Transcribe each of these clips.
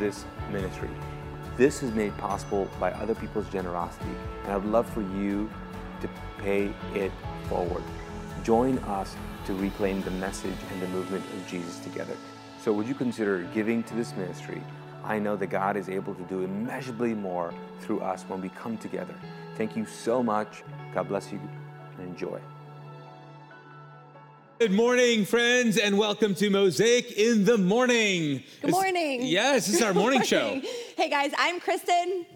this ministry? This is made possible by other people's generosity, and I'd love for you to pay it forward. Join us to reclaim the message and the movement of Jesus together. So, would you consider giving to this ministry? I know that God is able to do immeasurably more through us when we come together. Thank you so much. God bless you and enjoy. Good morning, friends, and welcome to Mosaic in the Morning. Good It's- morning. yes, this is our morning show. Hey guys, I'm Kristen.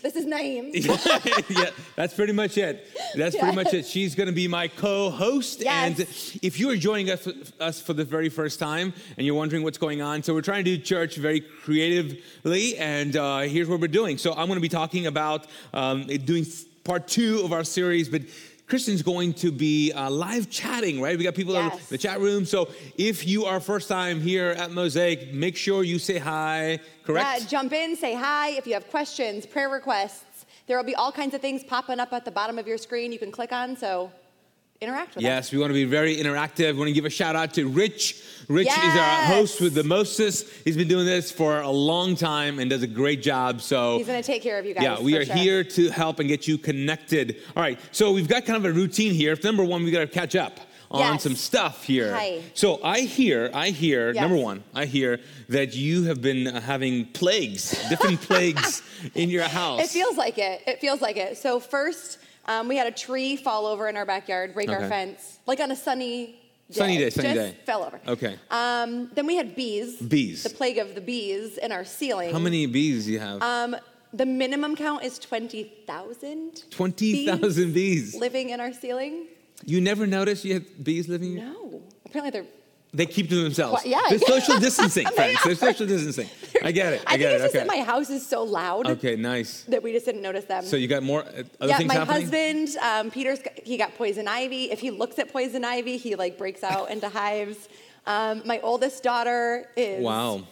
This is Naeem. yeah, that's pretty much it. That's pretty much it. She's going to be my co-host, Yes. and if you are joining us, us for the very first time and you're wondering what's going on, so we're trying to do church very creatively, and uh, here's what we're doing. So I'm going to be talking about um, doing part two of our series, but. Kristen's going to be uh, live chatting, right? We got people in the chat room. So if you are first time here at Mosaic, make sure you say hi, correct? Yeah, jump in, say hi. If you have questions, prayer requests, there will be all kinds of things popping up at the bottom of your screen you can click on. So interact with us. Yes, we want to be very interactive. We want to give a shout out to Rich. Rich is our host with the Moses. He's been doing this for a long time and does a great job. So He's going to take care of you guys. yeah, we are sure. here to help and get you connected. All right, so we've got kind of a routine here. Number one, we got to catch up on Yes. some stuff here. Hi. So I hear, I hear, Yes. number one, I hear that you have been uh, having plagues, different plagues in your house. It feels like it. It feels like it. So first, um, we had a tree fall over in our backyard, break Okay. our fence, like on a sunny day. Sunny day, sunny Just day. fell over. Okay. Um, then we had bees. Bees. The plague of the bees in our ceiling. How many bees do you have? Um, the minimum count is 20,000 20,000 bees. living in our ceiling. You never noticed you had bees living? in No. Apparently they're. They keep to themselves. Qu- yeah, They're yeah. social distancing, friends. They're social distancing. I get it. I, I, get think it's it. just Okay. that my house is so loud okay, nice. that we just didn't notice them. So you got more uh, other yeah, things my happening? husband, um, Peter's, he got poison ivy. If he looks at poison ivy, he like breaks out into hives. Um, my oldest daughter is Wow.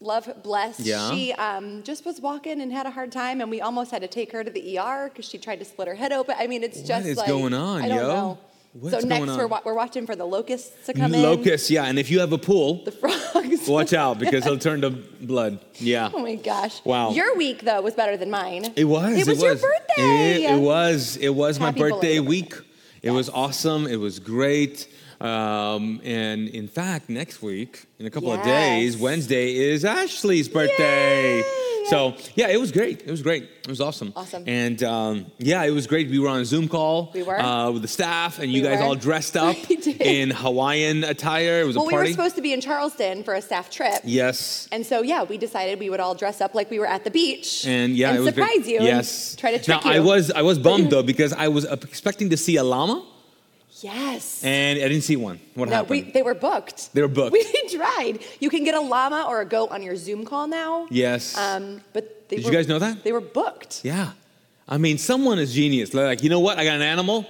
love blessed. Yeah. She um, just was walking and had a hard time, and we almost had to take her to the ER because she tried to split her head open. I mean, it's What just is like going on, I don't yo? know. What's so next we're we're watching for the locusts to come in. Locusts, yeah. And if you have a pool, The frogs. watch out because they'll turn to blood. Yeah. Oh my gosh. Wow. Your week though was better than mine. It was. It was your birthday. It, it was. It was my birthday week. It was awesome. It was great. Um, and in fact, next week, in a couple of days, Wednesday is Ashley's birthday. Yay! So yeah, it was great. It was great. It was awesome. Awesome. And um, yeah, it was great. We were on a Zoom call. We were. uh, with the staff, and you We guys were. all dressed up in Hawaiian attire. It was a Well, a we were supposed to be in Charleston for a staff trip. yes. And so yeah, we decided we would all dress up like we were at the beach And yeah, and it was great. surprise you. and Yes. try to trick now, you. I was I was bummed though because I was expecting to see a llama. Yes. And I didn't see one. What no, happened? we, they were booked. They were booked. We tried. You can get a llama or a goat on your Zoom call now. yes. Um, but they Did were, you guys know that? They were booked. yeah. I mean, someone is genius. They're like, you know what? I got an animal.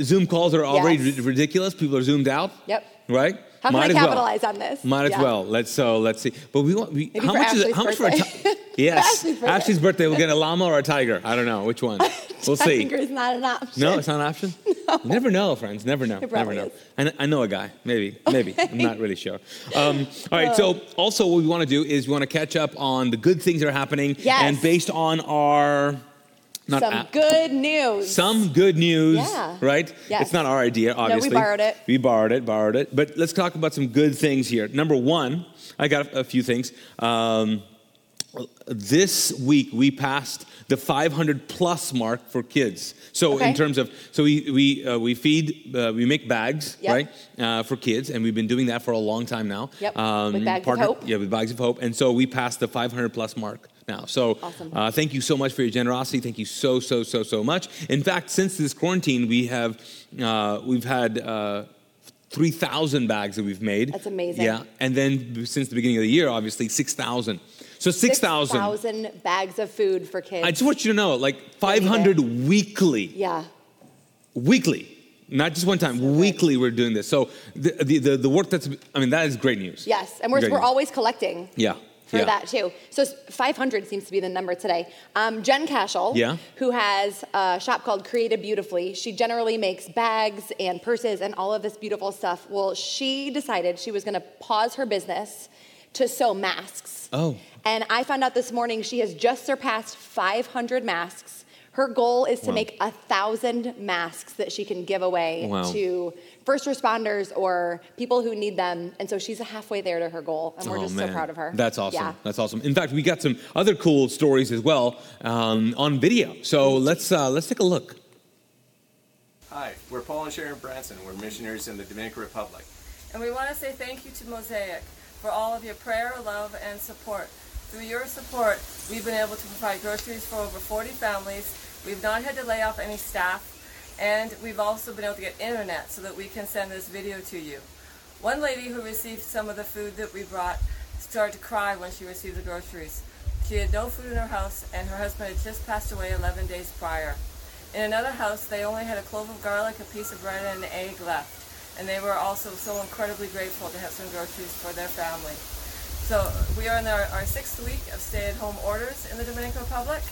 Zoom calls are already Yes. ri- ridiculous. People are zoomed out. Yep. Right? How can Might I as well. capitalize on this? Might as Yeah. well. Let's so let's see. But we want. We, how much is it? Ashley's How much for a ti- Yes. Ashley's birthday. Ashley's birthday. We'll get a llama or a tiger. I don't know which one. We'll see. Tiger is not an option. No, it's not an option. You never know, friends. Never know. Never know. I, I know a guy. Maybe. Maybe. I'm not really sure. Um, all right. So, also, what we want to do is we want to catch up on the good things that are happening. Yes. And based on our. Not Some a- good news. some good news, Yeah. right? Yes. It's not our idea, obviously. No, we borrowed it. We borrowed it, borrowed it. But let's talk about some good things here. Number one, I got a, a few things. Um, this week we passed the 500 plus mark for kids. So Okay. in terms of, so we we uh, we feed, uh, we make bags, Yep. right, uh, for kids, and we've been doing that for a long time now. Yep. With Bags of Hope. Yeah, with bags of hope, and so we passed the 500 plus mark now. So Awesome. uh, thank you so much for your generosity. Thank you so so so so much. In fact, since this quarantine, we have uh, we've had. Uh, 3,000 bags that we've made. That's amazing. Yeah. And then since the beginning of the year, obviously 6,000. So 6,000. 6,000 bags of food for kids. I just want you to know, like 500 weekly. yeah. Weekly. Not just one time, weekly we're doing this. So the, the, the, the work that's, I mean, that is great news. Yes, and we're, Great we're news. always collecting. Yeah. For yeah. that too. So 500 seems to be the number today. Um, Jen Cashel, Yeah. who has a shop called Created Beautifully, she generally makes bags and purses and all of this beautiful stuff. Well, she decided she was going to pause her business to sew masks. Oh. And I found out this morning she has just surpassed 500 masks. Her goal is to Wow. make a thousand masks that she can give away Wow. to first responders or people who need them. And so she's halfway there to her goal, and we're Oh, just man. so proud of her. That's awesome. Yeah. That's awesome. In fact, we got some other cool stories as well um, on video. So let's uh, let's take a look. Hi, we're Paul and Sharon Branson. We're missionaries in the Dominican Republic. And we want to say thank you to Mosaic for all of your prayer, love, and support. Through your support, we've been able to provide groceries for over 40 families. We've not had to lay off any staff, and we've also been able to get internet so that we can send this video to you. One lady who received some of the food that we brought started to cry when she received the groceries. She had no food in her house, and her husband had just passed away 11 days prior. In another house, they only had a clove of garlic, a piece of bread, and an egg left. And they were also so incredibly grateful to have some groceries for their family. So we are in our, our sixth week of stay-at-home orders in the Dominican Republic.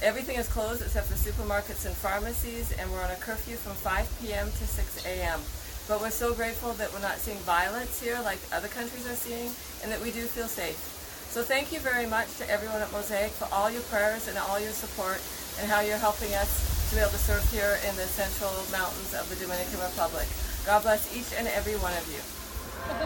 Everything is closed except for supermarkets and pharmacies, and we're on a curfew from 5 p.m. to 6 a.m. But we're so grateful that we're not seeing violence here like other countries are seeing, and that we do feel safe. So thank you very much to everyone at Mosaic for all your prayers and all your support, and how you're helping us to be able to serve here in the central mountains of the Dominican Republic. God bless each and every one of you.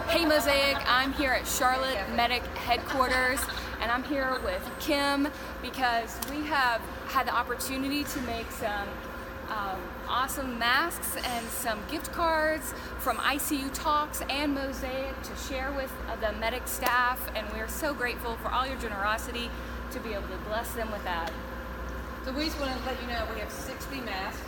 Hey Mosaic, I'm here at Charlotte Medic headquarters and I'm here with Kim because we have had the opportunity to make some um, awesome masks and some gift cards from ICU Talks and Mosaic to share with the medic staff and we're so grateful for all your generosity to be able to bless them with that. So we just want to let you know we have 60 masks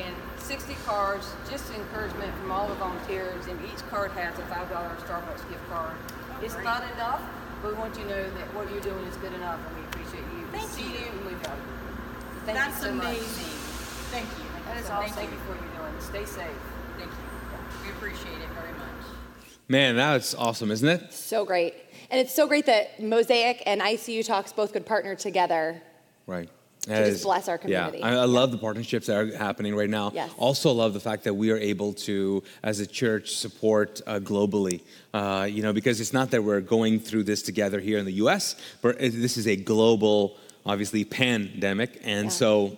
and 60 cards, just encouragement from all the volunteers, and each card has a $5 Starbucks gift card. Oh, it's not enough, but we want you to know that what you're doing is good enough, and we appreciate you. Thank we see you. you, and we love you. Thank That's you so much. amazing. Thank you. That is So awesome. thank Thank you for what you're doing. Stay safe. Thank you. We appreciate it very much. Man, that's awesome, isn't it? So great. And it's so great that Mosaic and ICU Talks both could partner together. Right. Just bless our community. Yeah, I, I love the partnerships that are happening right now. Yes. Also, love the fact that we are able to, as a church, support uh, globally. Uh, you know, because it's not that we're going through this together here in the U.S., but this is a global, obviously, pandemic, and Yeah. so.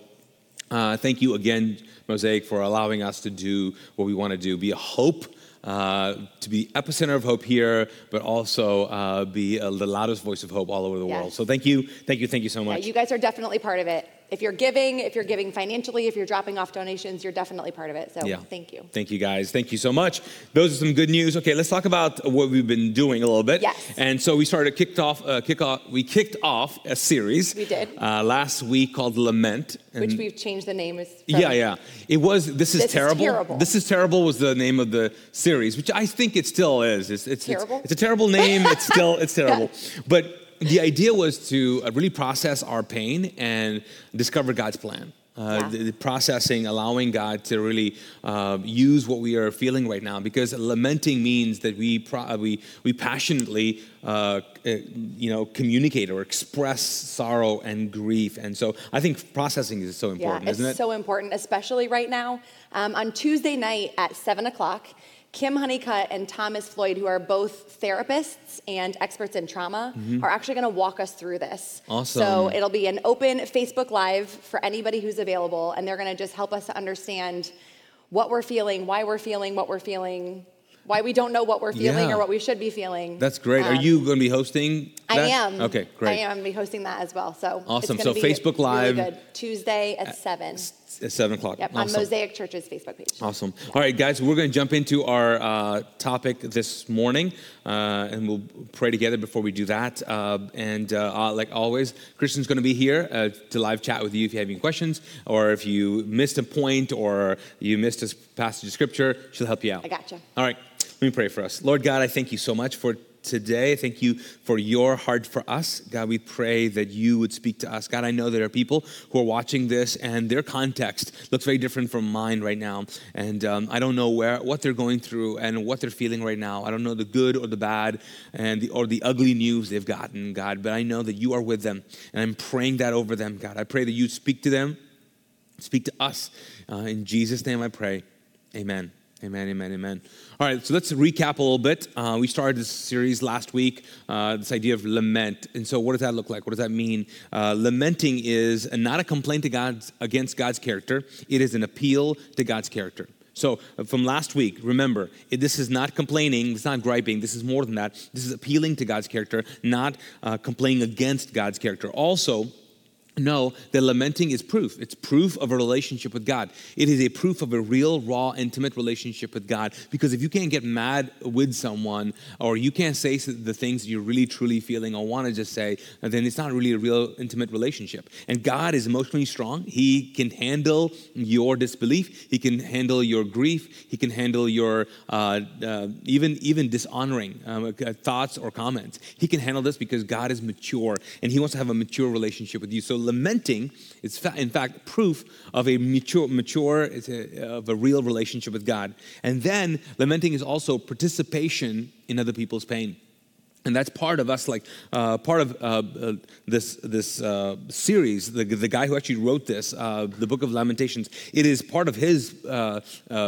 Uh, thank you again, Mosaic, for allowing us to do what we want to do be a hope, uh, to be epicenter of hope here, but also uh, be uh, the loudest voice of hope all over the world. So thank you, thank you, thank you so Yeah, much. you guys are definitely part of it. If you're giving, if you're giving financially, if you're dropping off donations, you're definitely part of it. So Yeah. thank you. Thank you, guys. Thank you so much. Those are some good news. Okay, let's talk about what we've been doing a little bit. Yes. And so we started kicked off. Uh, kick off. We kicked off a series. We did. uh, last week called Lament. Which we've changed the name. Is yeah, yeah. It was. This is This is terrible. terrible. This is terrible. Was the name of the series, which I think it still is. It's it's Terrible? It's, it's a terrible name. It's still it's terrible. But the idea was to uh, really process our pain and discover God's plan. Uh, Yeah. the, the processing, allowing God to really uh, use what we are feeling right now, because lamenting means that we pro- we we passionately, uh, uh, you know, communicate or express sorrow and grief, and so I think processing is so important, yeah, isn't it? so important, especially right now. Um, on Tuesday night at 7 o'clock, Kim Honeycutt and Thomas Floyd, who are both therapists and experts in trauma, are actually going to walk us through this. Mm-hmm. Awesome. So it'll be an open Facebook Live for anybody who's available, and they're going to just help us to understand what we're feeling, why we're feeling what we're feeling, why we don't know what we're feeling Yeah. or what we should be feeling. That's great. Are Um, you going to be hosting? I am. Okay, great. I am going to be hosting that as well. So Awesome. It's So Facebook really Live- good. Tuesday at seven. At seven o'clock. Yep, on awesome. Mosaic Church's Facebook page. Awesome. All right, guys, we're going to jump into our uh, topic this morning, uh, and we'll pray together before we do that. Uh, and uh, uh, like always, Kristen's going to be here uh, to live chat with you if you have any questions, or if you missed a point or you missed a passage of scripture, she'll help you out. I gotcha. All right, let me pray for us. Lord God, I thank you so much for today. Thank you for your heart for us. God, we pray that you would speak to us. God, I know there are people who are watching this and their context looks very different from mine right now. And um, I don't know where what they're going through and what they're feeling right now. I don't know the good or the bad and the, or the ugly news they've gotten, God, but I know that you are with them. And I'm praying that over them, God. I pray that you speak to them, speak to us. Uh, in Jesus' name I pray. Amen. Amen, amen, amen. All right, so let's recap a little bit. Uh, we started this series last week, uh, this idea of lament. And so, what does that look like? What does that mean? Uh, lamenting is not a complaint to God's, against God's character, it is an appeal to God's character. So, uh, from last week, remember, it, this is not complaining, it's not griping, this is more than that. This is appealing to God's character, not uh, complaining against God's character. Also, know that lamenting is proof. It's proof of a relationship with God. It is a proof of a real, raw, intimate relationship with God. Because if you can't get mad with someone, or you can't say the things you're really, truly feeling or want to just say, then it's not really a real, intimate relationship. And God is emotionally strong. He can handle your disbelief. He can handle your grief. He can handle your uh, uh, even even dishonoring um, uh, thoughts or comments. He can handle this because God is mature and He wants to have a mature relationship with you. So lamenting is, in fact, proof of a mature, mature of a real relationship with God. And then lamenting is also participation in other people's pain and that's part of us like uh, part of uh, uh, this this uh, series the, the guy who actually wrote this uh, the book of lamentations it is part of his uh,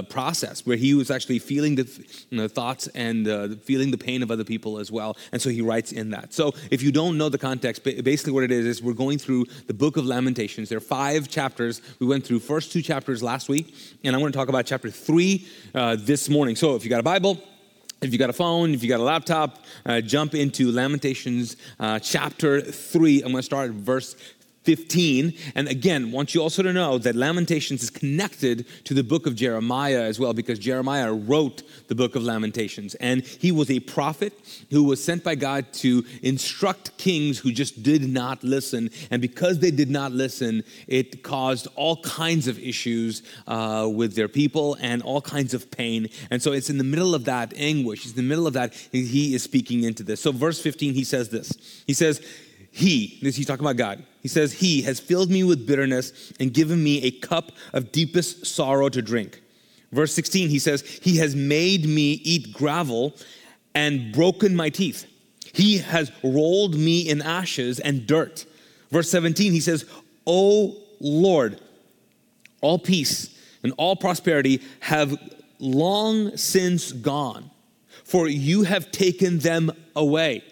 process where he was actually feeling the thoughts and feeling the pain of other people as well. And so he writes in that. So if you don't know the context basically what it is is we're going through the book of lamentations. There are five chapters. We went through first two chapters last week and i'm going to talk about chapter three this morning. So if you got a bible if you got a phone, if you got a laptop, uh, jump into Lamentations uh, chapter 3. I'm going to start at verse 15. And again, want you also to know that Lamentations is connected to the book of Jeremiah as well, because Jeremiah wrote the book of Lamentations. And he was a prophet who was sent by God to instruct kings who just did not listen. And because they did not listen, it caused all kinds of issues uh, with their people and all kinds of pain. And so it's in the middle of that anguish, it's in the middle of that, he is speaking into this. So, verse 15, he says this He says, he, this he's talking about God, he says, He has filled me with bitterness and given me a cup of deepest sorrow to drink. Verse 16, he says, He has made me eat gravel and broken my teeth. He has rolled me in ashes and dirt. Verse 17, he says, O Lord, all peace and all prosperity have long since gone, for you have taken them away.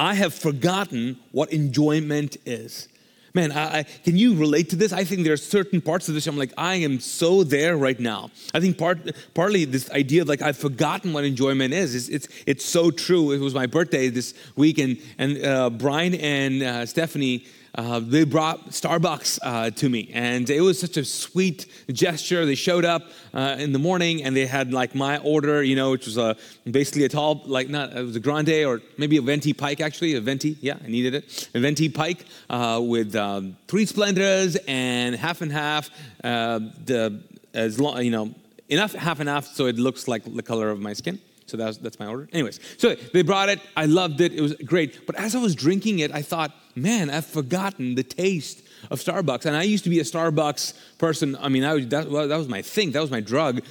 I have forgotten what enjoyment is. Man, I, I, can you relate to this? I think there are certain parts of this I'm like, I am so there right now. I think part, partly this idea of like I've forgotten what enjoyment is. It's, it's, it's so true. It was my birthday this week, and, and uh, Brian and uh, Stephanie uh, they brought Starbucks uh, to me, and it was such a sweet gesture. They showed up uh, in the morning, and they had like my order, you know, which was a, basically a tall, like not it was a grande or maybe a venti pike actually, a venti. Yeah, I needed it, a venti pike uh, with um, three Splendas and half and half. Uh, the as long you know enough half and half so it looks like the color of my skin. So that's, that's my order. Anyways, so they brought it. I loved it. It was great. But as I was drinking it, I thought, man, I've forgotten the taste of Starbucks. And I used to be a Starbucks person. I mean, I was, that, well, that was my thing. That was my drug.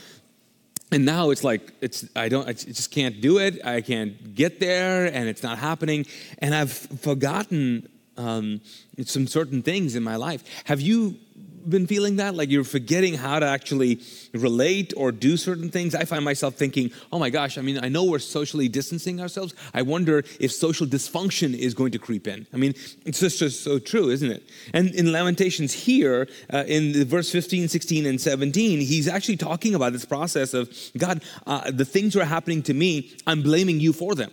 And now it's like it's I don't I just can't do it. I can't get there, and it's not happening. And I've forgotten um, some certain things in my life. Have you been feeling that? Like you're forgetting how to actually relate or do certain things? I find myself thinking, oh my gosh, I mean, I know we're socially distancing ourselves. I wonder if social dysfunction is going to creep in. I mean, it's just, just so true, isn't it? And in Lamentations here, uh, in the verse 15, 16, and 17, he's actually talking about this process of God, uh, the things are happening to me, I'm blaming you for them.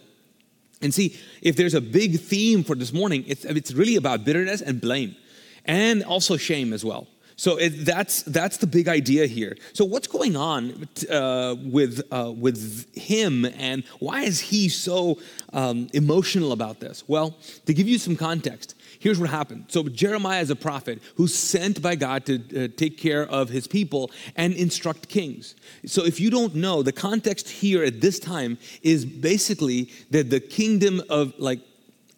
And see, if there's a big theme for this morning, it's, it's really about bitterness and blame, and also shame as well. So it, that's that's the big idea here. So what's going on uh, with uh, with him, and why is he so um, emotional about this? Well, to give you some context, here's what happened. So Jeremiah is a prophet who's sent by God to uh, take care of his people and instruct kings. So if you don't know, the context here at this time is basically that the kingdom of like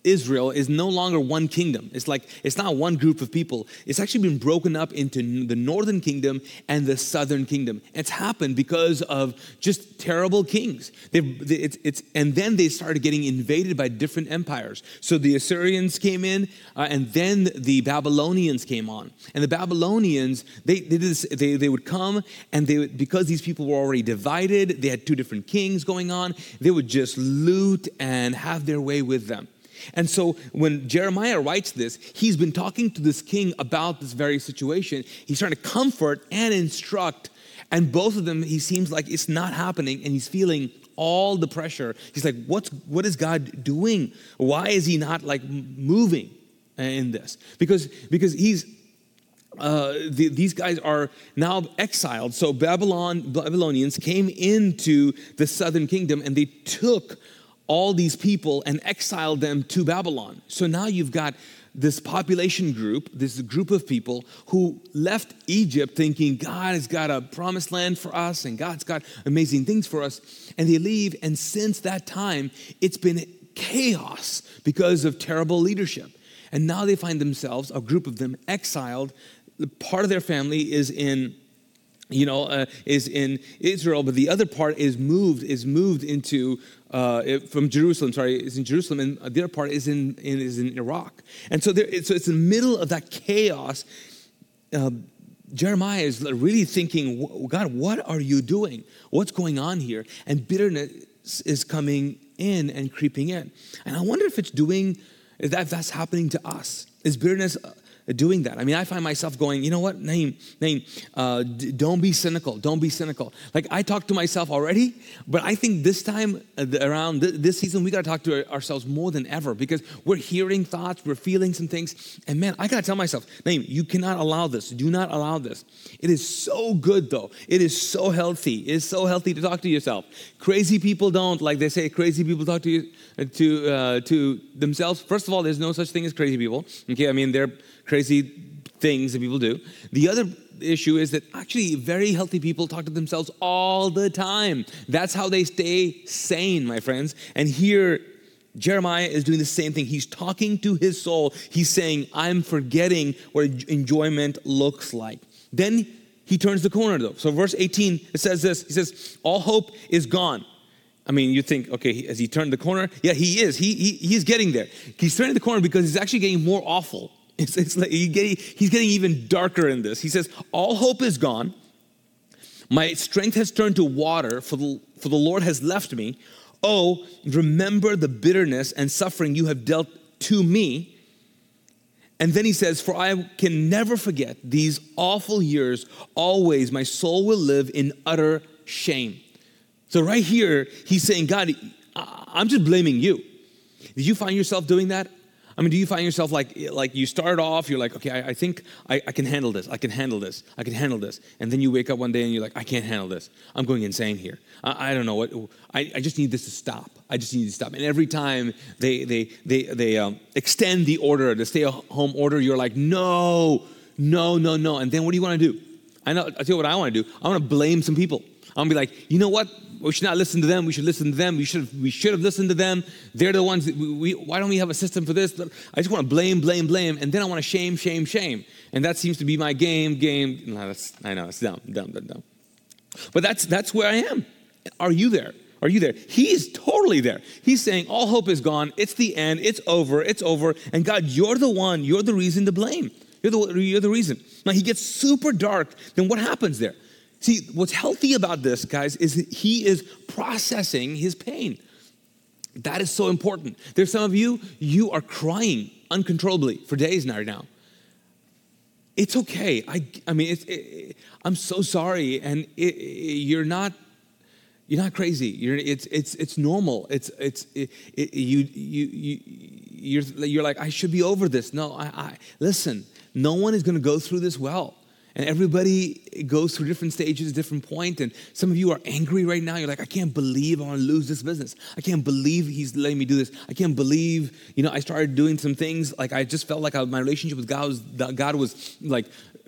Israel is no longer one kingdom. It's like it's not one group of people. It's actually been broken up into the northern kingdom and the southern kingdom. It's happened because of just terrible kings. They, it's, it's, and then they started getting invaded by different empires. So the Assyrians came in, uh, and then the Babylonians came on. And the Babylonians, they, they, this, they, they would come, and they would, because these people were already divided, they had two different kings going on, they would just loot and have their way with them. And so when Jeremiah writes this, he's been talking to this king about this very situation. He's trying to comfort and instruct. And both of them, he seems like it's not happening and he's feeling all the pressure. He's like, What's, what is God doing? Why is he not like moving in this? Because, because he's, uh, the, these guys are now exiled. So Babylon, Babylonians came into the southern kingdom and they took all these people and exiled them to Babylon. So now you've got this population group, this group of people who left Egypt thinking God has got a promised land for us and God's got amazing things for us. And they leave. And since that time, it's been chaos because of terrible leadership. And now they find themselves, a group of them, exiled. Part of their family is in you know, uh, is in Israel, but the other part is moved is moved into uh, from Jerusalem. Sorry, is in Jerusalem, and the other part is in, in is in Iraq. And so there, so it's in the middle of that chaos. Uh, Jeremiah is really thinking, God, what are you doing? What's going on here? And bitterness is coming in and creeping in. And I wonder if it's doing that. That's happening to us. Is bitterness doing that. I mean, I find myself going, you know what, Naeem, Naeem, uh, d- don't be cynical. Don't be cynical. Like I talk to myself already, but I think this time uh, around th- this season, we got to talk to ourselves more than ever because we're hearing thoughts, we're feeling some things. And man, I got to tell myself, Naeem, you cannot allow this. Do not allow this. It is so good though. It is so healthy. It is so healthy to talk to yourself. Crazy people don't, like they say, crazy people talk to you, to, uh, to themselves. First of all, there's no such thing as crazy people. Okay, I mean, they're crazy things that people do. The other issue is that actually very healthy people talk to themselves all the time. That's how they stay sane, my friends. And here, Jeremiah is doing the same thing. He's talking to his soul. He's saying, I'm forgetting what enjoyment looks like. Then he turns the corner, though. So, verse 18, it says this He says, All hope is gone. I mean, you think, okay, has he turned the corner? Yeah, he is. He, he, he's getting there. He's turning the corner because he's actually getting more awful. It's, it's like he getting, he's getting even darker in this. He says, All hope is gone. My strength has turned to water, for the, for the Lord has left me. Oh, remember the bitterness and suffering you have dealt to me. And then he says, For I can never forget these awful years. Always my soul will live in utter shame. So, right here, he's saying, God, I'm just blaming you. Did you find yourself doing that? I mean, do you find yourself like, like you start off, you're like, okay, I, I think I, I, can handle this, I can handle this, I can handle this. And then you wake up one day and you're like, I can't handle this. I'm going insane here. I, I don't know what, I, I just need this to stop. I just need to stop. And every time they, they, they, they um, extend the order, the stay at home order, you're like, no, no, no, no. And then what do you want to do? I know, I'll tell you what I want to do. I want to blame some people. I'm gonna be like, you know what? we should not listen to them. We should listen to them. We should, we should have listened to them. They're the ones we, we, why don't we have a system for this? I just want to blame, blame, blame. And then I want to shame, shame, shame. And that seems to be my game, game. No, that's, I know, it's dumb, dumb, dumb, dumb. But that's, that's where I am. Are you there? Are you there? He's totally there. He's saying, All hope is gone. It's the end. It's over. It's over. And God, you're the one. You're the reason to blame. You're the, you're the reason. Now, he gets super dark. Then what happens there? See, what's healthy about this, guys, is that he is processing his pain. That is so important. There's some of you, you are crying uncontrollably for days now. Right now. It's okay. I, I mean, it, I'm so sorry, and it, you're not you're not crazy. You're, it's, it's, it's normal. It's, it's, it, it, you, you, you, you're, you're like, I should be over this. No, I, I listen, no one is going to go through this well. And everybody goes through different stages, different point. And some of you are angry right now. You're like, I can't believe I'm gonna lose this business. I can't believe he's letting me do this. I can't believe, you know, I started doing some things. Like I just felt like I, my relationship with God was, God was like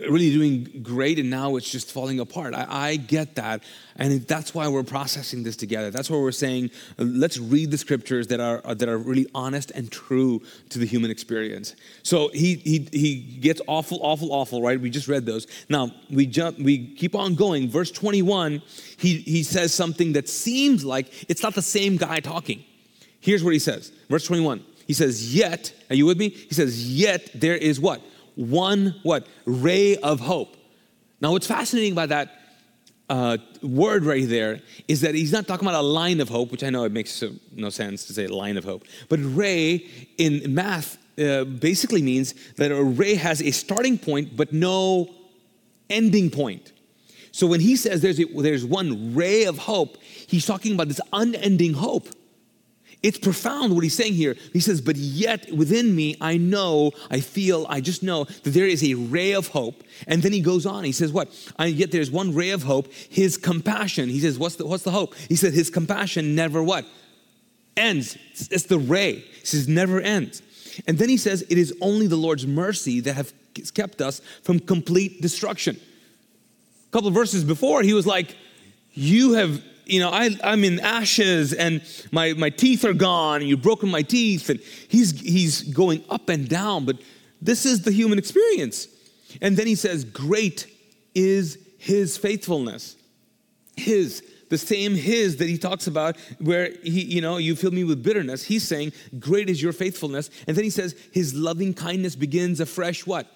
really doing great and now it's just falling apart. I, I get that. And that's why we're processing this together. That's why we're saying, let's read the scriptures that are, that are really honest and true to the human experience. So he, he, he gets awful, awful, awful, right? We just read those. Now we jump, we keep on going. Verse 21, he, he says something that seems like it's not the same guy talking. Here's what he says. Verse 21. He says, yet, are you with me? He says, yet there is what? one what ray of hope. Now, what's fascinating about that uh, word right there is that he's not talking about a line of hope, which I know it makes no sense to say a line of hope, but ray in math uh, basically means that a ray has a starting point but no ending point. So when he says there's, a, there's one ray of hope, he's talking about this unending hope. It's profound what he's saying here. He says, But yet within me, I know, I feel, I just know that there is a ray of hope. And then he goes on, he says, What? I, yet there's one ray of hope, his compassion. He says, What's the, what's the hope? He said, His compassion never what? Ends. It's, it's the ray. He says, Never ends. And then he says, It is only the Lord's mercy that have kept us from complete destruction. A couple of verses before, he was like, You have you know, I, I'm in ashes and my, my teeth are gone and you've broken my teeth. And he's, he's going up and down, but this is the human experience. And then he says, Great is his faithfulness. His, the same his that he talks about where he, you know, you fill me with bitterness. He's saying, Great is your faithfulness. And then he says, His loving kindness begins afresh what?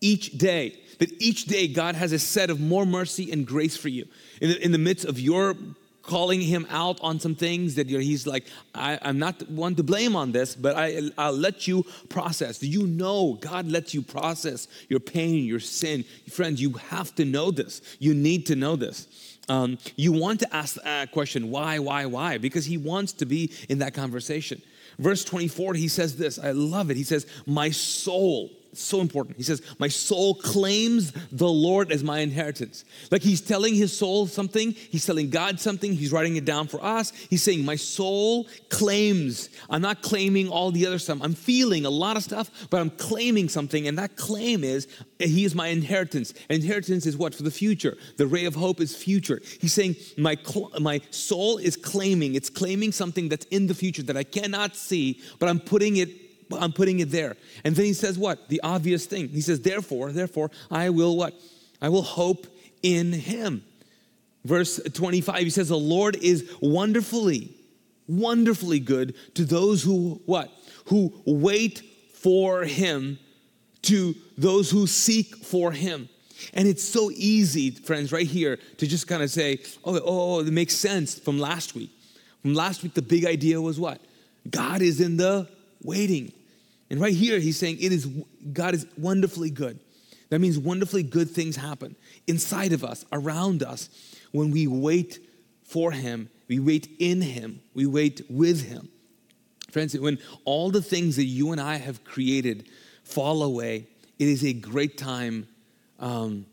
Each day that each day God has a set of more mercy and grace for you. In the, in the midst of your calling him out on some things that he's like, I, am not one to blame on this, but I, I'll let you process. Do you know God lets you process your pain, your sin? Friends, you have to know this. You need to know this. Um, you want to ask a question, why, why, why? Because he wants to be in that conversation. Verse 24, he says this, I love it. He says, My soul so important. He says, My soul claims the Lord as my inheritance. Like he's telling his soul something, he's telling God something, he's writing it down for us. He's saying, My soul claims. I'm not claiming all the other stuff. I'm feeling a lot of stuff, but I'm claiming something, and that claim is, He is my inheritance. Inheritance is what? For the future. The ray of hope is future. He's saying, My, cl- my soul is claiming, it's claiming something that's in the future that I cannot see, but I'm putting it I'm putting it there. And then he says what? The obvious thing. He says, therefore, therefore, I will what? I will hope in him. Verse 25, he says, the Lord is wonderfully, wonderfully good to those who what? Who wait for him, to those who seek for him. And it's so easy, friends, right here to just kind of say, oh, oh, oh, it makes sense from last week. From last week, the big idea was what? God is in the waiting. And right here, he's saying it is God is wonderfully good. That means wonderfully good things happen inside of us, around us, when we wait for Him, we wait in Him, we wait with Him. Friends, when all the things that you and I have created fall away, it is a great time um,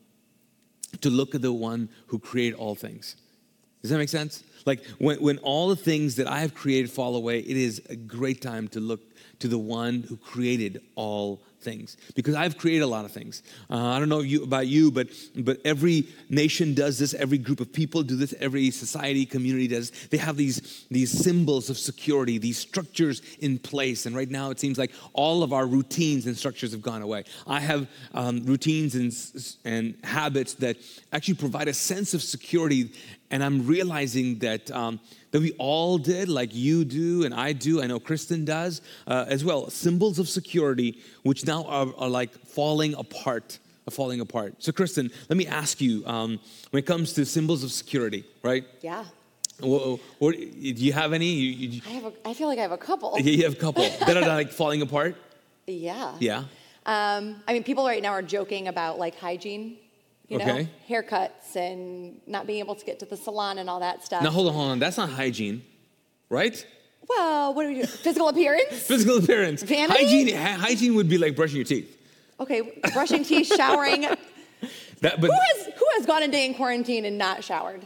to look at the one who created all things. Does that make sense? Like when, when all the things that I have created fall away, it is a great time to look to the one who created all things because I've created a lot of things. Uh, I don't know you, about you, but but every nation does this. Every group of people do this. Every society, community does. They have these these symbols of security, these structures in place. And right now, it seems like all of our routines and structures have gone away. I have um, routines and and habits that actually provide a sense of security, and I'm realizing that. Um, that we all did, like you do and I do, I know Kristen does uh, as well, symbols of security, which now are, are like falling apart, are falling apart. So, Kristen, let me ask you um, when it comes to symbols of security, right? Yeah. What, what, do you have any? You, you, I, have a, I feel like I have a couple. Yeah, you have a couple that are like falling apart? Yeah. Yeah. Um, I mean, people right now are joking about like hygiene you know, okay. haircuts and not being able to get to the salon and all that stuff. Now, hold on, hold on. That's not hygiene, right? Well, what do we do? Physical appearance? Physical appearance. Vanity? Hygiene, hygiene would be like brushing your teeth. Okay, brushing teeth, showering. That, but Who has who has gone a day in quarantine and not showered?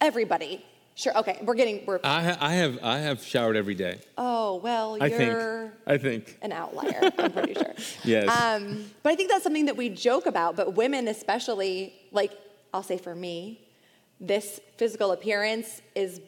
Everybody. Sure. Okay, we're getting we're. I, ha- I have I have showered every day. oh well, I you're think. I think. an outlier. I'm pretty sure. Yes. Um, but I think that's something that we joke about. But women, especially, like I'll say for me, this physical appearance is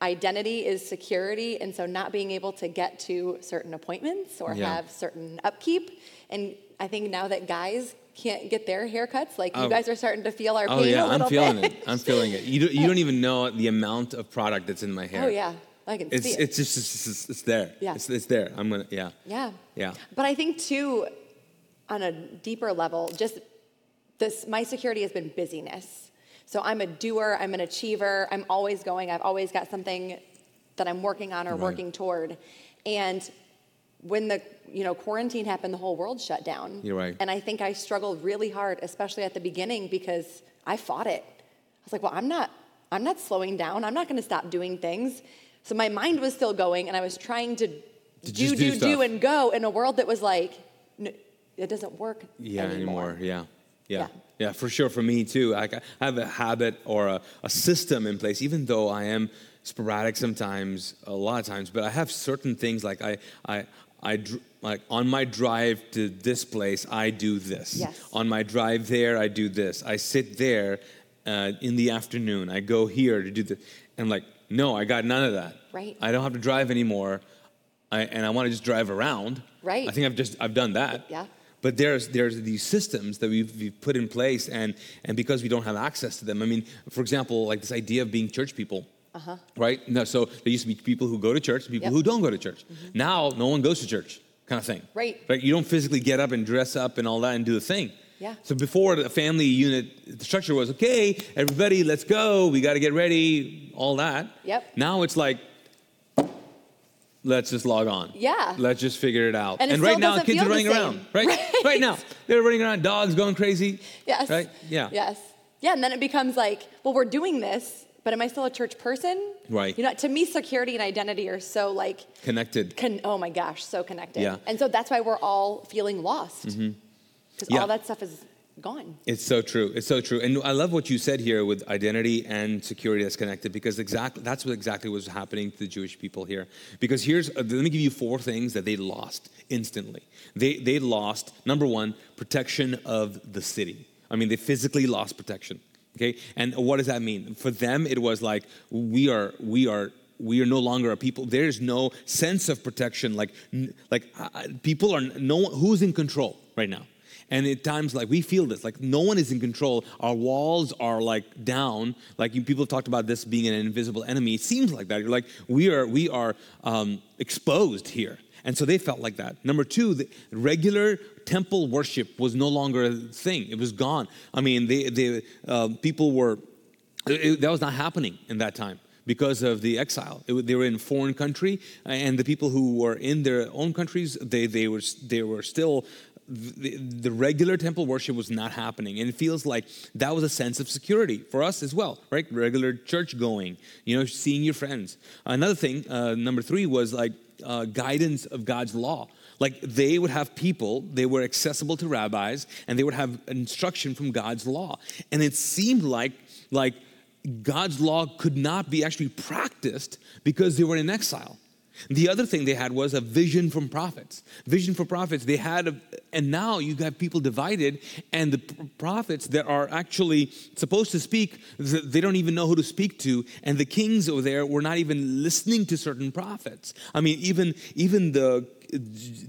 identity, is security, and so not being able to get to certain appointments or Yeah. have certain upkeep. And I think now that guys can't get their haircuts, like you Oh. guys are starting to feel our Oh pain yeah, a little I'm feeling bit. it. I'm feeling it. You don't, you don't even know the amount of product that's in my hair. oh yeah, I can It's see it. it's just it's, it's, it's there. Yeah. It's, it's there. I'm gonna yeah. Yeah. Yeah. But I think too, on a deeper level, just this my security has been busyness. So I'm a doer, I'm an achiever, I'm always going, I've always got something that I'm working on or Right. working toward. And when the you know quarantine happened, the whole world shut down. You're right. And I think I struggled really hard, especially at the beginning, because I fought it. I was like, well, I'm not, I'm not slowing down. I'm not going to stop doing things. So my mind was still going, and I was trying to, do, do, do do, and go in a world that was like, "N- it doesn't work Yeah, anymore. anymore. Yeah. yeah. Yeah. Yeah. for sure. For me too. I, I have a habit or a, a system in place, even though I am sporadic sometimes, a lot of times, but I have certain things like I, I, I, like on my drive to this place, I do this. Yes. On my drive there, I do this. I sit there uh, in the afternoon. I go here to do this. And like, no, I got none of that. Right. I don't have to drive anymore. I, and I want to just drive around. Right. I think I've just I've done that. Yeah. But there's there's these systems that we've, we've put in place, and and because we don't have access to them, I mean, for example, like this idea of being church people. Uh-huh. Right? No, so there used to be people who go to church people Yep. who don't go to church. Now no one goes to church, kind of thing. Right. Right? You don't physically get up and dress up and all that and do the thing. Yeah. So before the family unit the structure was okay, everybody, let's go. We got to get ready, all that. Yep. Now it's like, let's just log on. Yeah. Let's just figure it out. And it right now, kids are running around. Right? Right. right now, they're running around, dogs going crazy. Yes. Right? Yeah. Yes. Yeah, and then it becomes like, well, we're doing this, but am I still a church person? Right. You know, to me, security and identity are so like, Connected. con- oh my gosh, so connected. Yeah. And so that's why we're all feeling lost. Mm-hmm. Because Yeah. all that stuff is gone. It's so true. It's so true. And I love what you said here with identity and security that's connected because exactly that's what exactly was happening to the Jewish people here. Because here's uh, let me give you four things that they lost instantly. They they lost number 1 protection of the city. I mean they physically lost protection. Okay? And what does that mean? For them it was like we are we are we are no longer a people. There's no sense of protection. Like, like uh, people are no who's in control right now. And at times, like we feel this, like no one is in control. Our walls are like down. Like you, people have talked about this being an invisible enemy. It seems like that. You're like we are, we are um, exposed here. And so they felt like that. Number two, the regular temple worship was no longer a thing. It was gone. I mean, they, they, uh, people were. it- that was not happening in that time because of the exile. It, they were in foreign country, and the people who were in their own countries, they, they, were, they were still, the, the regular temple worship was not happening. And it feels like that was a sense of security for us as well, right? Regular church going, you know, seeing your friends. Another thing, uh, number three, was like uh, guidance of God's law. Like they would have people, they were accessible to rabbis, and they would have instruction from God's law. And it seemed like, like God's law could not be actually practiced because they were in exile. The other thing they had was a vision from prophets. Vision for prophets. They had, a, and now you have got people divided, and the prophets that are actually supposed to speak, they don't even know who to speak to, and the kings over there were not even listening to certain prophets. I mean, even even the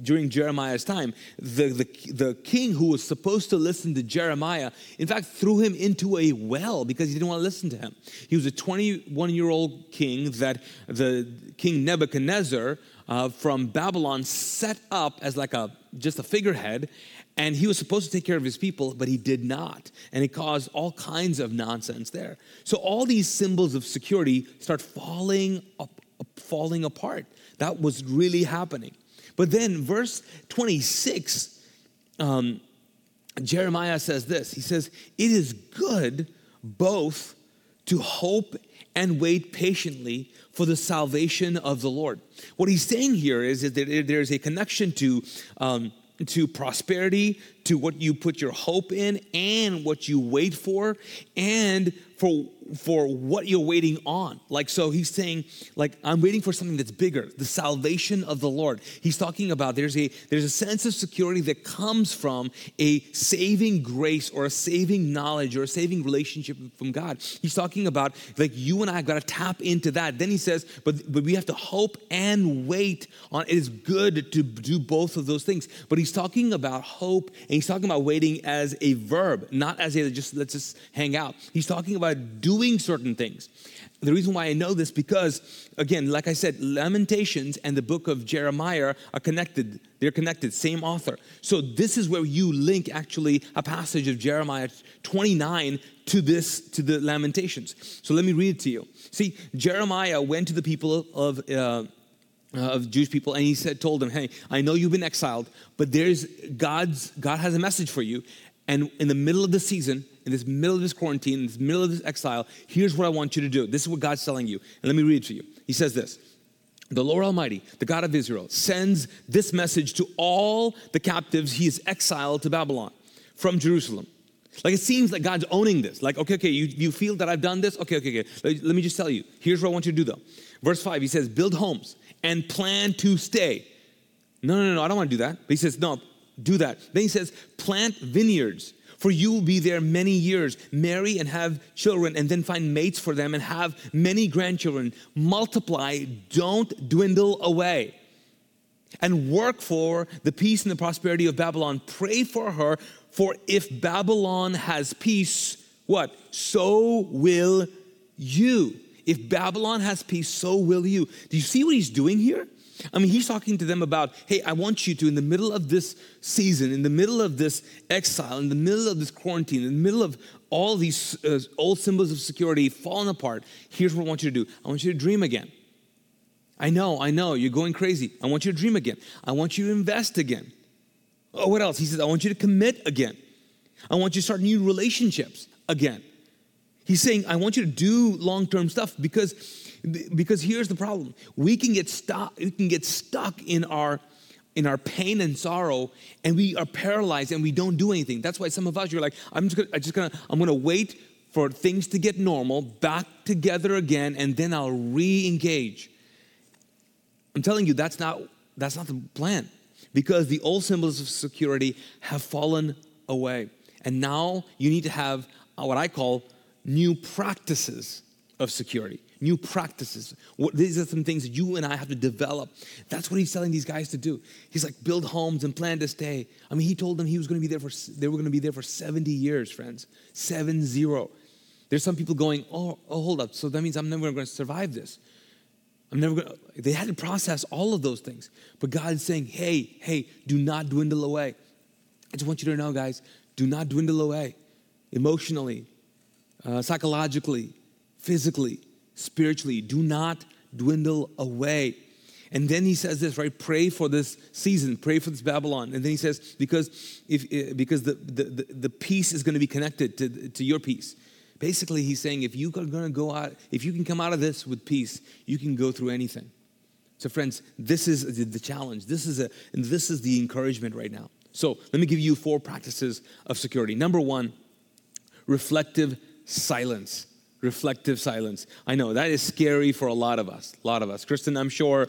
during Jeremiah's time, the, the, the king who was supposed to listen to Jeremiah, in fact, threw him into a well because he didn't want to listen to him. He was a 21 year old king that the king Nebuchadnezzar uh, from Babylon set up as like a just a figurehead. And he was supposed to take care of his people, but he did not. And it caused all kinds of nonsense there. So all these symbols of security start falling up, falling apart. That was really happening. But then, verse 26, um, Jeremiah says this He says, It is good both to hope and wait patiently for the salvation of the Lord. What he's saying here is that there's a connection to. Um, to prosperity, to what you put your hope in and what you wait for and for for what you're waiting on. Like so he's saying like I'm waiting for something that's bigger, the salvation of the Lord. He's talking about there's a there's a sense of security that comes from a saving grace or a saving knowledge or a saving relationship from God. He's talking about like you and I have got to tap into that. Then he says, but but we have to hope and wait on it is good to do both of those things. But he's talking about hope and he's talking about waiting as a verb, not as a just let's just hang out. He's talking about doing certain things. The reason why I know this because again, like I said, Lamentations and the book of Jeremiah are connected. They're connected, same author. So this is where you link actually a passage of Jeremiah 29 to this to the Lamentations. So let me read it to you. See, Jeremiah went to the people of uh, uh, of Jewish people, and he said, told them, "Hey, I know you've been exiled, but there's God's God has a message for you, and in the middle of the season, in this middle of this quarantine, in this middle of this exile, here's what I want you to do. This is what God's telling you, and let me read it to you. He says this." The Lord Almighty, the God of Israel, sends this message to all the captives he has exiled to Babylon from Jerusalem. Like it seems like God's owning this. Like, okay, okay, you, you feel that I've done this? Okay, okay, okay. Let, let me just tell you. Here's what I want you to do though. Verse 5, he says, build homes and plan to stay. No, no, no, I don't want to do that. But he says, no, do that. Then he says, plant vineyards, for you will be there many years. Marry and have children, and then find mates for them and have many grandchildren. Multiply, don't dwindle away. And work for the peace and the prosperity of Babylon. Pray for her, for if Babylon has peace, what? So will you. If Babylon has peace, so will you. Do you see what he's doing here? I mean, he's talking to them about, hey, I want you to, in the middle of this season, in the middle of this exile, in the middle of this quarantine, in the middle of all these uh, old symbols of security falling apart, here's what I want you to do I want you to dream again. I know, I know, you're going crazy. I want you to dream again. I want you to invest again. Oh, what else? He says, I want you to commit again. I want you to start new relationships again. He's saying, I want you to do long term stuff because, because here's the problem. We can get stuck, we can get stuck in our in our pain and sorrow and we are paralyzed and we don't do anything. That's why some of us you're like, I'm just gonna, I'm just gonna, I'm gonna wait for things to get normal, back together again, and then I'll re-engage. I'm telling you, that's not that's not the plan. Because the old symbols of security have fallen away. And now you need to have what I call new practices of security. New practices. What, these are some things that you and I have to develop. That's what he's telling these guys to do. He's like, build homes and plan to stay. I mean, he told them he was going to be there for, they were going to be there for 70 years, friends. Seven zero. There's some people going, oh, oh, hold up. So that means I'm never going to survive this. I'm never going to, they had to process all of those things. But God's saying, hey, hey, do not dwindle away. I just want you to know, guys, do not dwindle away emotionally, uh, psychologically, physically, spiritually. Do not dwindle away. And then he says this, right? Pray for this season, pray for this Babylon. And then he says, because if eh, because the the, the, peace is going to be connected to, to your peace. Basically, he's saying if you're going to go out, if you can come out of this with peace, you can go through anything. So, friends, this is the challenge. This is a and this is the encouragement right now. So, let me give you four practices of security. Number one, reflective silence. Reflective silence. I know that is scary for a lot of us. A lot of us. Kristen, I'm sure.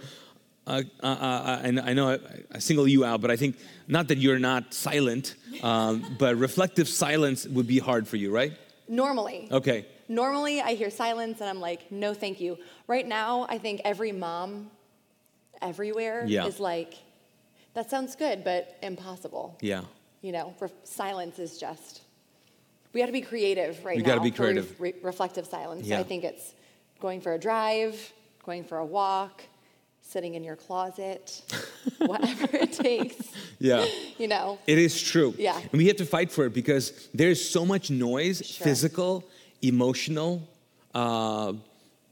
Uh, uh, uh, and I know I, I, single you out, but I think not that you're not silent, um, but reflective silence would be hard for you, right? Normally. Okay. Normally, I hear silence and I'm like, no, thank you. Right now, I think every mom everywhere Yeah. is like, that sounds good, but impossible. Yeah. You know, re- silence is just. We got to be creative right We now. gotta be for re- creative. re- reflective silence. Yeah. I think it's going for a drive, going for a walk, sitting in your closet, whatever it takes. Yeah. You know. It is true. Yeah. And we have to fight for it because there's so much noise, Sure. physical, emotional, uh,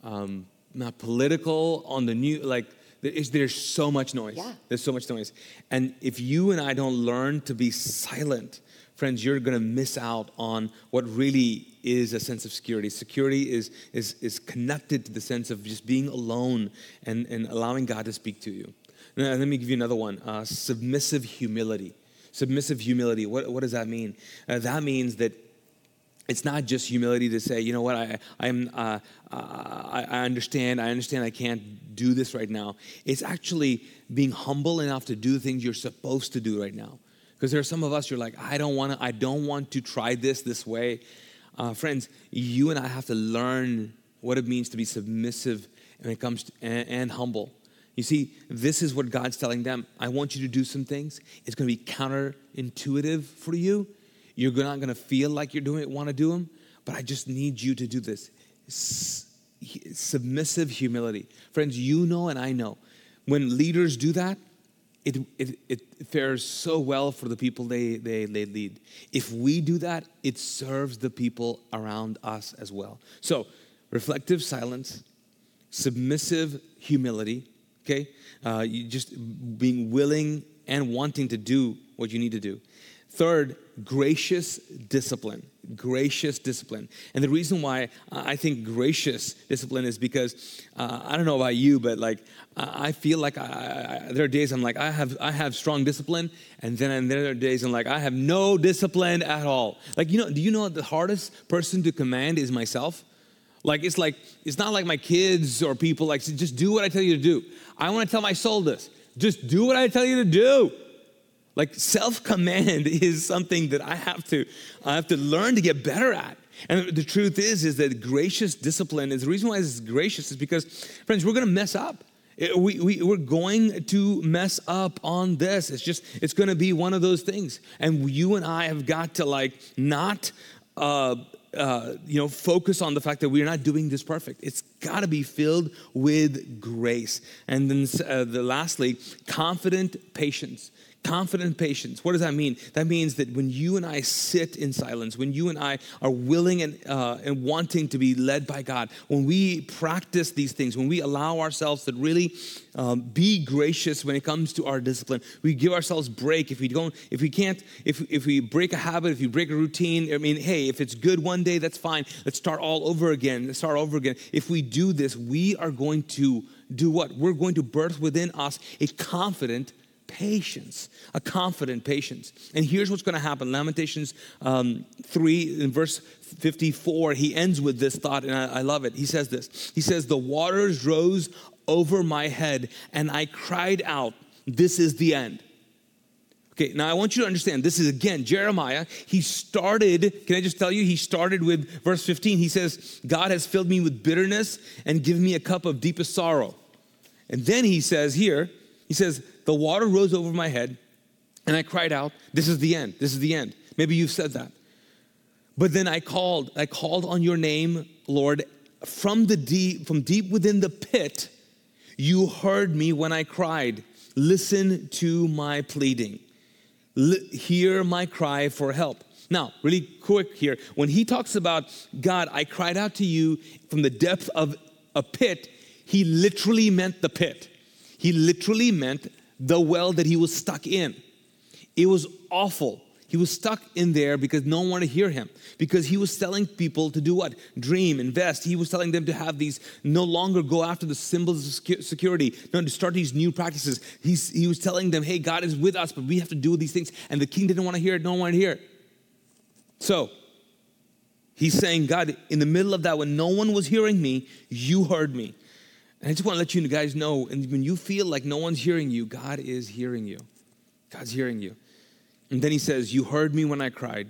um, not political, on the new, like, there is- there's so much noise. Yeah. There's so much noise. And if you and I don't learn to be silent, friends, you're going to miss out on what really is a sense of security. Security is, is, is connected to the sense of just being alone and, and allowing God to speak to you. Now, let me give you another one uh, submissive humility. Submissive humility. What, what does that mean? Uh, that means that it's not just humility to say, you know what, I, I'm, uh, I, I understand, I understand I can't do this right now. It's actually being humble enough to do things you're supposed to do right now. Because there are some of us, you're like, I don't want to, I don't want to try this this way. Uh, friends, you and I have to learn what it means to be submissive it comes to, and, and humble. You see, this is what God's telling them. I want you to do some things. It's going to be counterintuitive for you you're not going to feel like you're doing it, want to do them, but I just need you to do this. Submissive humility. Friends, you know and I know when leaders do that, it, it, it fares so well for the people they, they, they lead. If we do that, it serves the people around us as well. So, reflective silence, submissive humility, okay? Uh, you just being willing and wanting to do what you need to do. Third, gracious discipline. Gracious discipline. And the reason why I think gracious discipline is because uh, I don't know about you, but like I feel like I, I, there are days I'm like I have I have strong discipline, and then and there are days I'm like I have no discipline at all. Like you know, do you know the hardest person to command is myself? Like it's like it's not like my kids or people like just do what I tell you to do. I want to tell my soul this: just do what I tell you to do. Like self-command is something that I have to I have to learn to get better at. And the truth is is that gracious discipline is the reason why it's gracious is because friends, we're going to mess up. We, we, we're going to mess up on this. It's just, it's going to be one of those things. And you and I have got to like not, uh, uh, you know, focus on the fact that we're not doing this perfect. It's got to be filled with grace. And then uh, the lastly, confident patience. Confident patience. What does that mean? That means that when you and I sit in silence, when you and I are willing and, uh, and wanting to be led by God, when we practice these things, when we allow ourselves to really um, be gracious when it comes to our discipline, we give ourselves break. If we don't, if we can't, if, if we break a habit, if you break a routine, I mean, hey, if it's good one day, that's fine. Let's start all over again. Let's start over again. If we do this, we are going to do what? We're going to birth within us a confident patience, a confident patience. And here's what's going to happen Lamentations um, 3, in verse 54, he ends with this thought, and I, I love it. He says this He says, The waters rose over my head, and I cried out, This is the end. Okay, now I want you to understand this is again Jeremiah. He started, can I just tell you, he started with verse 15. He says, God has filled me with bitterness and given me a cup of deepest sorrow. And then he says here, he says, The water rose over my head, and I cried out, This is the end. This is the end. Maybe you've said that. But then I called, I called on your name, Lord, from the deep, from deep within the pit. You heard me when I cried. Listen to my pleading. L- hear my cry for help. Now, really quick here. When he talks about God, I cried out to you from the depth of a pit, he literally meant the pit. He literally meant the well that he was stuck in. It was awful. He was stuck in there because no one wanted to hear him. Because he was telling people to do what? Dream, invest. He was telling them to have these, no longer go after the symbols of security, no, to start these new practices. He's, he was telling them, hey, God is with us, but we have to do these things. And the king didn't want to hear it, no one wanted to hear it. So, he's saying, God, in the middle of that, when no one was hearing me, you heard me. And I just want to let you guys know, and when you feel like no one's hearing you, God is hearing you. God's hearing you. And then he says, You heard me when I cried.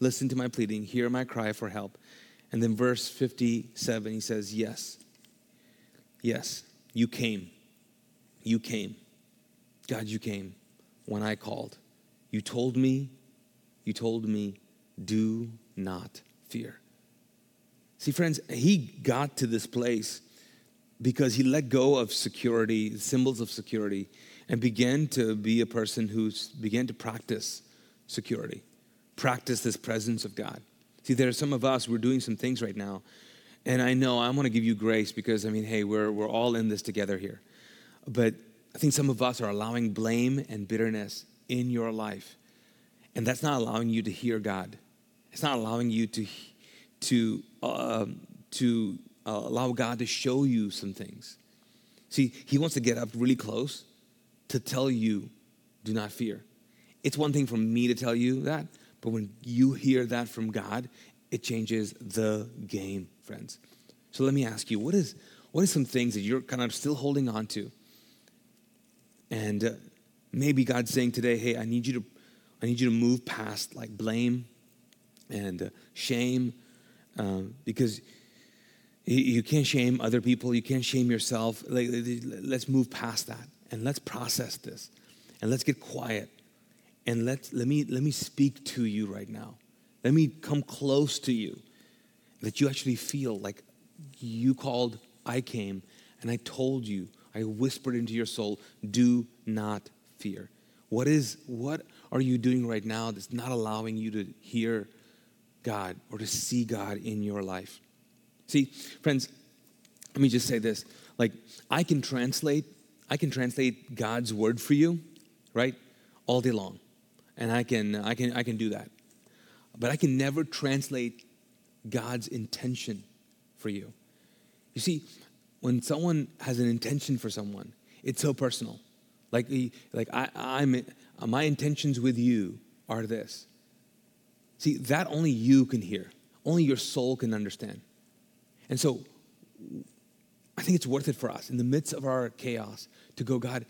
Listen to my pleading. Hear my cry for help. And then verse 57, he says, Yes. Yes, you came. You came. God, you came when I called. You told me, you told me, do not fear. See, friends, he got to this place because he let go of security, symbols of security, and began to be a person who began to practice security, practice this presence of God. See, there are some of us, we're doing some things right now, and I know I want to give you grace because, I mean, hey, we're, we're all in this together here. But I think some of us are allowing blame and bitterness in your life, and that's not allowing you to hear God. It's not allowing you to, to, uh, to uh, allow God to show you some things. See, He wants to get up really close to tell you, do not fear. it's one thing for me to tell you that, but when you hear that from God, it changes the game, friends. So let me ask you, what is what are some things that you're kind of still holding on to? And uh, maybe God's saying today, "Hey, I need you to I need you to move past like blame and uh, shame um, because you, can't shame other people, you can't shame yourself. Like, let's move past that and let's process this and let's get quiet and let let me let me speak to you right now. Let me come close to you that you actually feel like you called, I came, and I told you, I whispered into your soul, do not fear. What is what are you doing right now that's not allowing you to hear God or to see God in your life? See, friends, let me just say this. Like I can translate I can translate God's word for you, right? All day long and I can, I can, I can do that. But I can never translate God's intention for you. You see, when someone has an intention for someone, it's so personal. Like, like I, I'm, my intentions with you are this. See, that only you can hear. Only your soul can understand. And so, I think it's worth it for us in the midst of our chaos to go, God,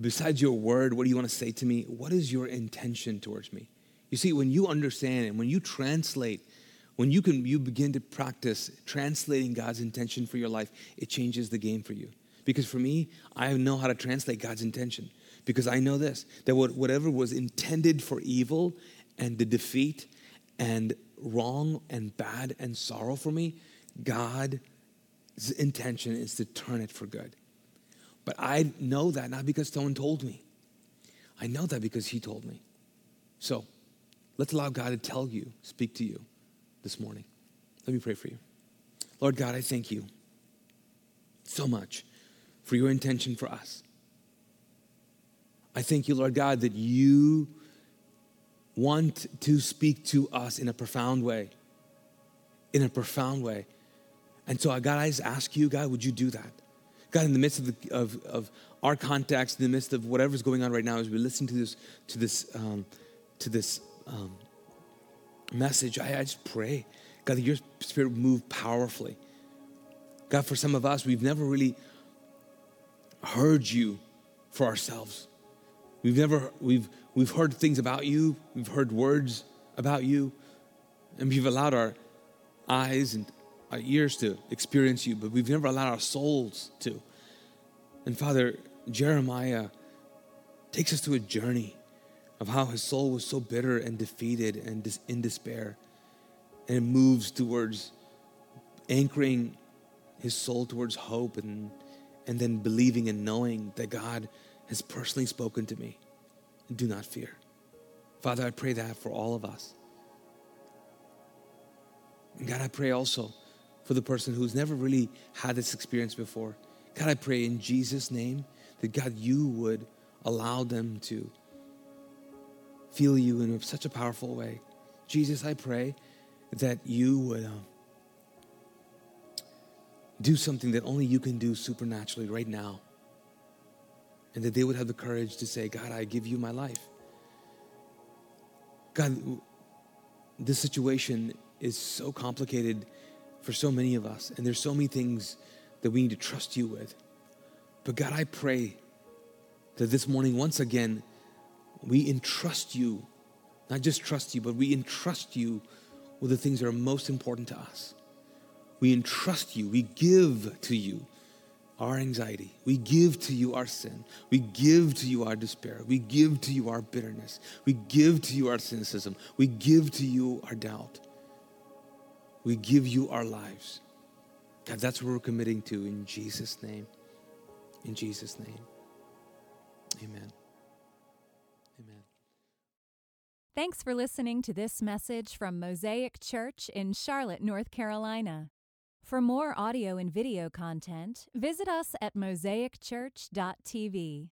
besides your word, what do you want to say to me? What is your intention towards me? You see, when you understand and when you translate, when you can you begin to practice translating God's intention for your life, it changes the game for you. Because for me, I know how to translate God's intention. Because I know this that whatever was intended for evil and the defeat and wrong and bad and sorrow for me, God's intention is to turn it for good. But I know that not because someone told me. I know that because He told me. So let's allow God to tell you, speak to you this morning. Let me pray for you. Lord God, I thank you so much for your intention for us. I thank you, Lord God, that you want to speak to us in a profound way. In a profound way. And so, God, I just ask you, God, would you do that? God, in the midst of, the, of, of our context, in the midst of whatever's going on right now, as we listen to this, to this, um, to this um, message, I, I just pray, God, that your spirit move powerfully. God, for some of us, we've never really heard you for ourselves. We've never, we've, we've heard things about you, we've heard words about you, and we've allowed our eyes and our ears to experience you, but we've never allowed our souls to. And Father, Jeremiah takes us to a journey of how his soul was so bitter and defeated and in despair. And it moves towards anchoring his soul towards hope and, and then believing and knowing that God has personally spoken to me. Do not fear. Father, I pray that for all of us. And God, I pray also for the person who's never really had this experience before. God, I pray in Jesus' name that God, you would allow them to feel you in such a powerful way. Jesus, I pray that you would um, do something that only you can do supernaturally right now. And that they would have the courage to say, God, I give you my life. God, this situation is so complicated for so many of us. And there's so many things that we need to trust you with. But God, I pray that this morning, once again, we entrust you, not just trust you, but we entrust you with the things that are most important to us. We entrust you, we give to you our anxiety. We give to you our sin. We give to you our despair. We give to you our bitterness. We give to you our cynicism. We give to you our doubt. We give you our lives. God, that's what we're committing to in Jesus' name. In Jesus' name. Amen. Amen. Thanks for listening to this message from Mosaic Church in Charlotte, North Carolina. For more audio and video content, visit us at mosaicchurch.tv.